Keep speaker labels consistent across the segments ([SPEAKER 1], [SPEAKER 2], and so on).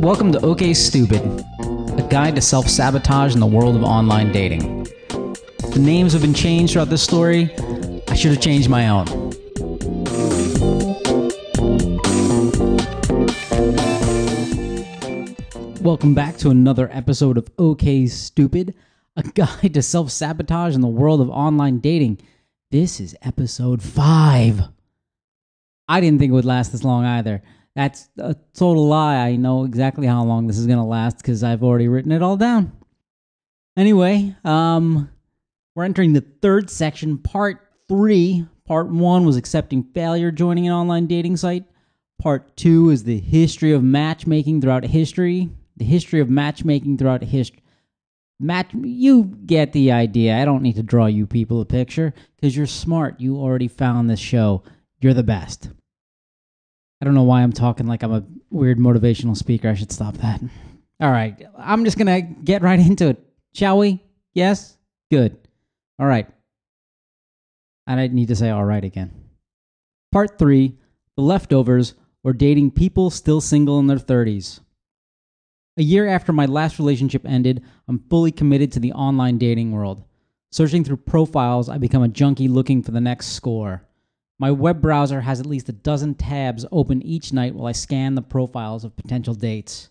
[SPEAKER 1] Welcome to OK Stupid, a guide to self sabotage in the world of online dating. The names have been changed throughout this story. I should have changed my own. Welcome back to another episode of OK Stupid, a guide to self sabotage in the world of online dating. This is episode five. I didn't think it would last this long either. That's a total lie. I know exactly how long this is going to last because I've already written it all down. Anyway, um, we're entering the third section, part three. Part one was accepting failure joining an online dating site. Part two is the history of matchmaking throughout history. The history of matchmaking throughout history. Match, you get the idea. I don't need to draw you people a picture because you're smart. You already found this show. You're the best. I don't know why I'm talking like I'm a weird motivational speaker. I should stop that. All right. I'm just going to get right into it. Shall we? Yes? Good. All right. I didn't need to say all right again. Part three The Leftovers or Dating People Still Single in Their 30s. A year after my last relationship ended, I'm fully committed to the online dating world. Searching through profiles, I become a junkie looking for the next score. My web browser has at least a dozen tabs open each night while I scan the profiles of potential dates.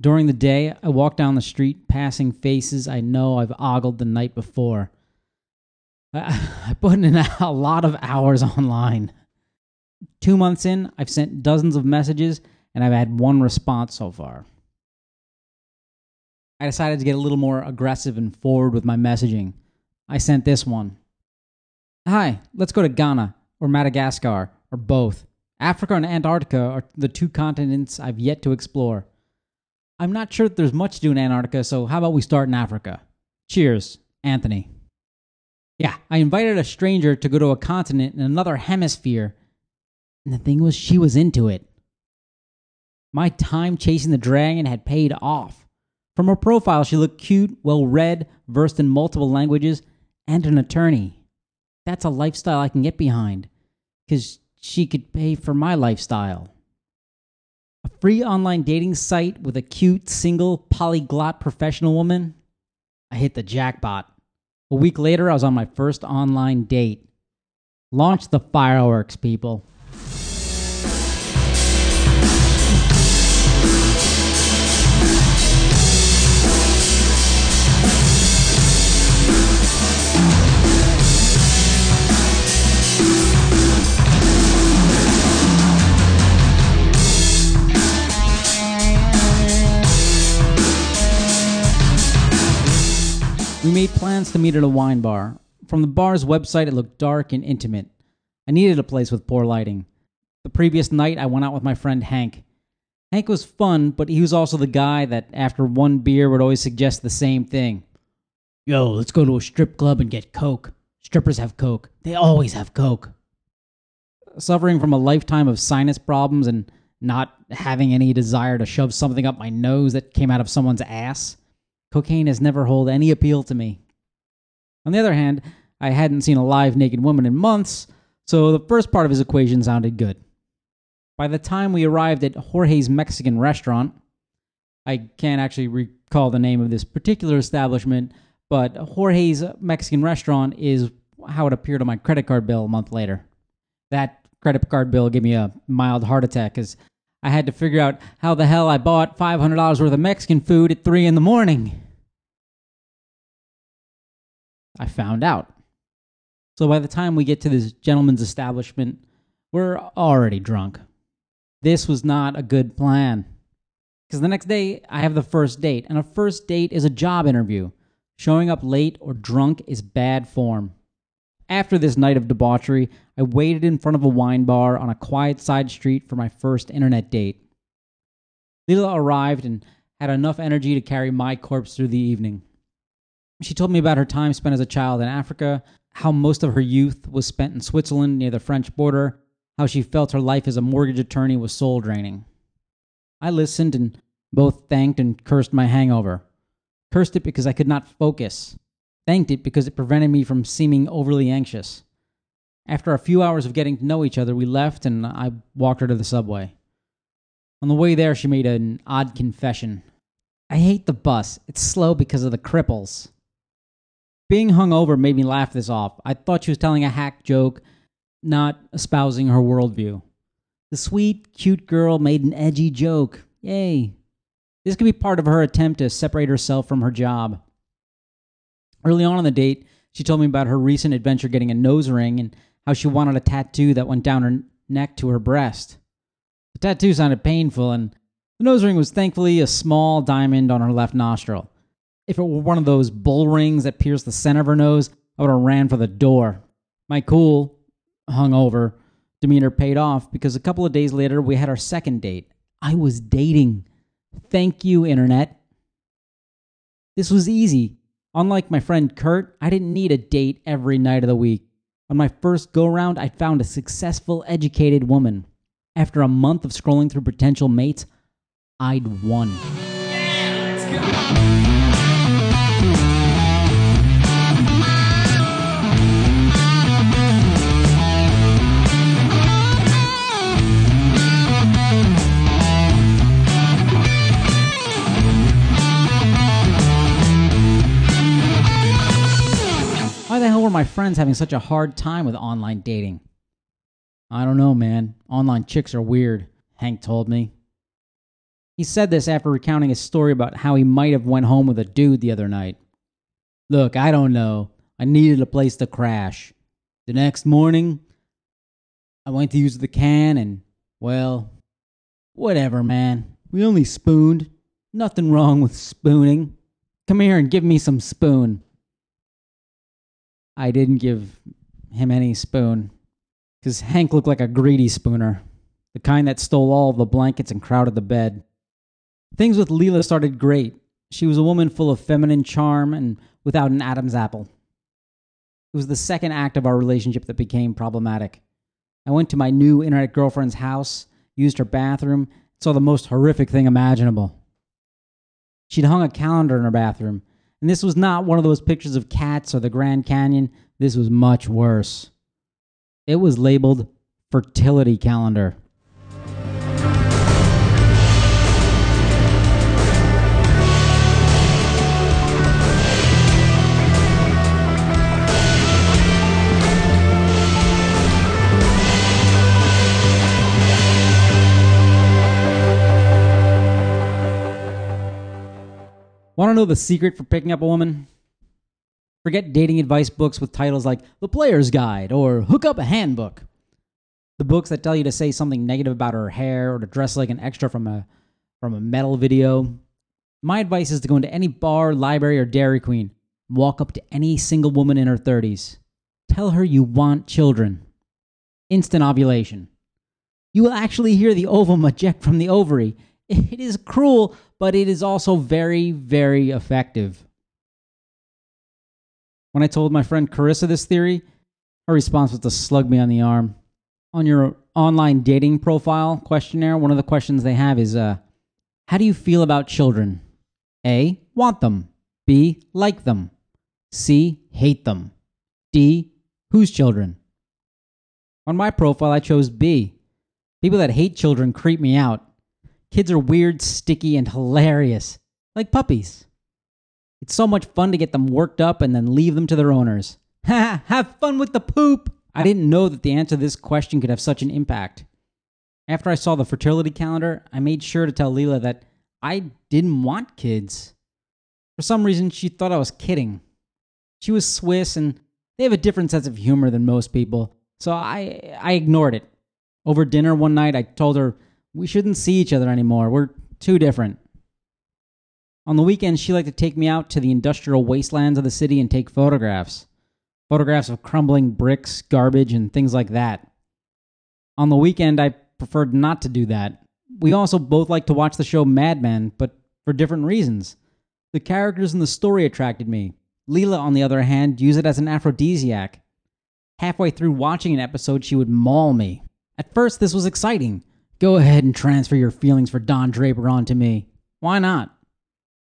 [SPEAKER 1] During the day, I walk down the street passing faces I know I've ogled the night before. I, put in a lot of hours online. Two months in, I've sent dozens of messages and I've had one response so far. I decided to get a little more aggressive and forward with my messaging. I sent this one Hi, let's go to Ghana or Madagascar, or both. Africa and Antarctica are the two continents I've yet to explore. I'm not sure that there's much to do in Antarctica, so how about we start in Africa? Cheers, Anthony. Yeah, I invited a stranger to go to a continent in another hemisphere, and the thing was, she was into it. My time chasing the dragon had paid off. From her profile, she looked cute, well read, versed in multiple languages, and an attorney that's a lifestyle I can get behind because she could pay for my lifestyle. A free online dating site with a cute, single, polyglot professional woman? I hit the jackpot. A week later, I was on my first online date. Launch the fireworks, people. Plans to meet at a wine bar. From the bar's website, it looked dark and intimate. I needed a place with poor lighting. The previous night, I went out with my friend Hank. Hank was fun, but he was also the guy that, after one beer, would always suggest the same thing. Yo, let's go to a strip club and get Coke. Strippers have Coke. They always have Coke. Suffering from a lifetime of sinus problems and not having any desire to shove something up my nose that came out of someone's ass, Cocaine has never held any appeal to me. On the other hand, I hadn't seen a live naked woman in months, so the first part of his equation sounded good. By the time we arrived at Jorge's Mexican restaurant, I can't actually recall the name of this particular establishment, but Jorge's Mexican restaurant is how it appeared on my credit card bill a month later. That credit card bill gave me a mild heart attack because I had to figure out how the hell I bought $500 worth of Mexican food at 3 in the morning. I found out. So by the time we get to this gentleman's establishment, we're already drunk. This was not a good plan. Because the next day, I have the first date, and a first date is a job interview. Showing up late or drunk is bad form. After this night of debauchery, I waited in front of a wine bar on a quiet side street for my first internet date. Leela arrived and had enough energy to carry my corpse through the evening. She told me about her time spent as a child in Africa, how most of her youth was spent in Switzerland near the French border, how she felt her life as a mortgage attorney was soul draining. I listened and both thanked and cursed my hangover. Cursed it because I could not focus thanked it because it prevented me from seeming overly anxious. After a few hours of getting to know each other, we left and I walked her to the subway. On the way there, she made an odd confession. I hate the bus. It's slow because of the cripples. Being hungover made me laugh this off. I thought she was telling a hack joke, not espousing her worldview. The sweet, cute girl made an edgy joke. Yay. This could be part of her attempt to separate herself from her job. Early on in the date, she told me about her recent adventure getting a nose ring and how she wanted a tattoo that went down her neck to her breast. The tattoo sounded painful, and the nose ring was thankfully a small diamond on her left nostril. If it were one of those bull rings that pierced the center of her nose, I would have ran for the door. My cool, hungover demeanor paid off because a couple of days later we had our second date. I was dating. Thank you, Internet. This was easy. Unlike my friend Kurt, I didn't need a date every night of the week. On my first go round, I found a successful, educated woman. After a month of scrolling through potential mates, I'd won. Yeah, my friends having such a hard time with online dating? I don't know, man. Online chicks are weird, Hank told me. He said this after recounting his story about how he might have went home with a dude the other night. Look, I don't know. I needed a place to crash. The next morning, I went to use the can and, well, whatever, man. We only spooned. Nothing wrong with spooning. Come here and give me some spoon. I didn't give him any spoon because Hank looked like a greedy spooner, the kind that stole all the blankets and crowded the bed. Things with Leela started great. She was a woman full of feminine charm and without an Adam's apple. It was the second act of our relationship that became problematic. I went to my new internet girlfriend's house, used her bathroom, saw the most horrific thing imaginable. She'd hung a calendar in her bathroom and this was not one of those pictures of cats or the Grand Canyon. This was much worse. It was labeled fertility calendar. Want to know the secret for picking up a woman? Forget dating advice books with titles like The Player's Guide or Hook Up a Handbook. The books that tell you to say something negative about her hair or to dress like an extra from a from a metal video. My advice is to go into any bar, library, or Dairy Queen. Walk up to any single woman in her 30s. Tell her you want children. Instant ovulation. You will actually hear the ovum eject from the ovary. It is cruel, but it is also very, very effective. When I told my friend Carissa this theory, her response was to slug me on the arm. On your online dating profile questionnaire, one of the questions they have is uh, How do you feel about children? A. Want them. B. Like them. C. Hate them. D. Whose children? On my profile, I chose B. People that hate children creep me out. Kids are weird, sticky, and hilarious, like puppies. It's so much fun to get them worked up and then leave them to their owners. Ha! have fun with the poop! I didn't know that the answer to this question could have such an impact. After I saw the fertility calendar, I made sure to tell Leela that I didn't want kids. For some reason, she thought I was kidding. She was Swiss and they have a different sense of humor than most people, so I, I ignored it. Over dinner one night, I told her we shouldn't see each other anymore. We're too different. On the weekends, she liked to take me out to the industrial wastelands of the city and take photographs. Photographs of crumbling bricks, garbage, and things like that. On the weekend, I preferred not to do that. We also both liked to watch the show Mad Men, but for different reasons. The characters in the story attracted me. Leela, on the other hand, used it as an aphrodisiac. Halfway through watching an episode, she would maul me. At first, this was exciting. Go ahead and transfer your feelings for Don Draper onto me. Why not?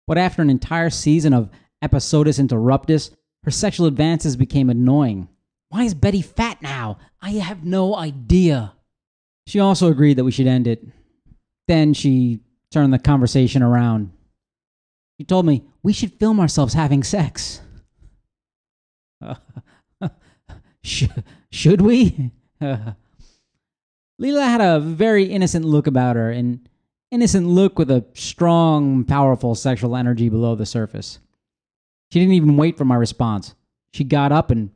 [SPEAKER 1] But after an entire season of episodus interruptus, her sexual advances became annoying. Why is Betty fat now? I have no idea. She also agreed that we should end it. Then she turned the conversation around. She told me we should film ourselves having sex. Sh- should we? Leela had a very innocent look about her, an innocent look with a strong, powerful sexual energy below the surface. She didn't even wait for my response. She got up and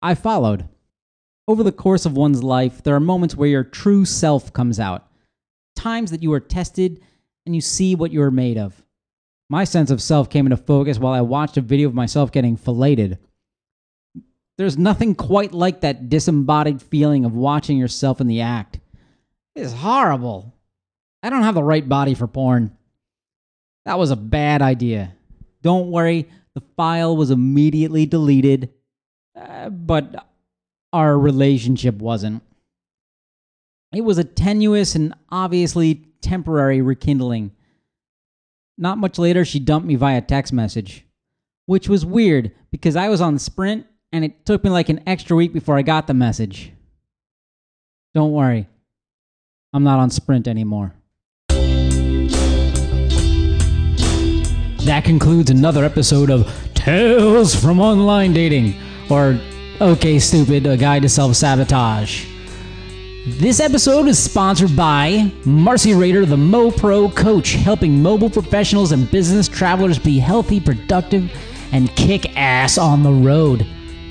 [SPEAKER 1] I followed. Over the course of one's life, there are moments where your true self comes out, times that you are tested and you see what you are made of. My sense of self came into focus while I watched a video of myself getting filleted. There's nothing quite like that disembodied feeling of watching yourself in the act. It's horrible. I don't have the right body for porn. That was a bad idea. Don't worry, the file was immediately deleted, uh, but our relationship wasn't. It was a tenuous and obviously temporary rekindling. Not much later, she dumped me via text message, which was weird because I was on Sprint and it took me like an extra week before I got the message. Don't worry, I'm not on Sprint anymore. That concludes another episode of Tales from Online Dating, or Okay Stupid, a guide to self sabotage. This episode is sponsored by Marcey Rader, the Mo Pro coach, helping mobile professionals and business travelers be healthy, productive, and kick ass on the road.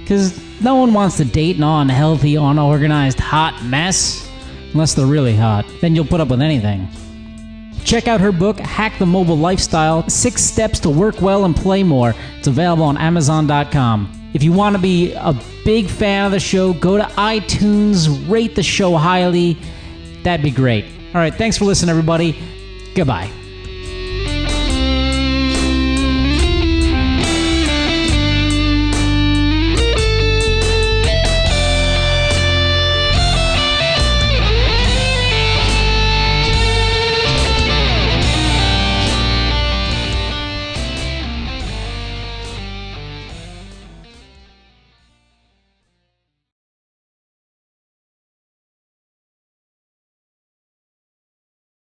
[SPEAKER 1] Because no one wants to date an unhealthy, unorganized, hot mess. Unless they're really hot. Then you'll put up with anything. Check out her book, Hack the Mobile Lifestyle Six Steps to Work Well and Play More. It's available on Amazon.com. If you want to be a big fan of the show, go to iTunes, rate the show highly. That'd be great. All right, thanks for listening, everybody. Goodbye.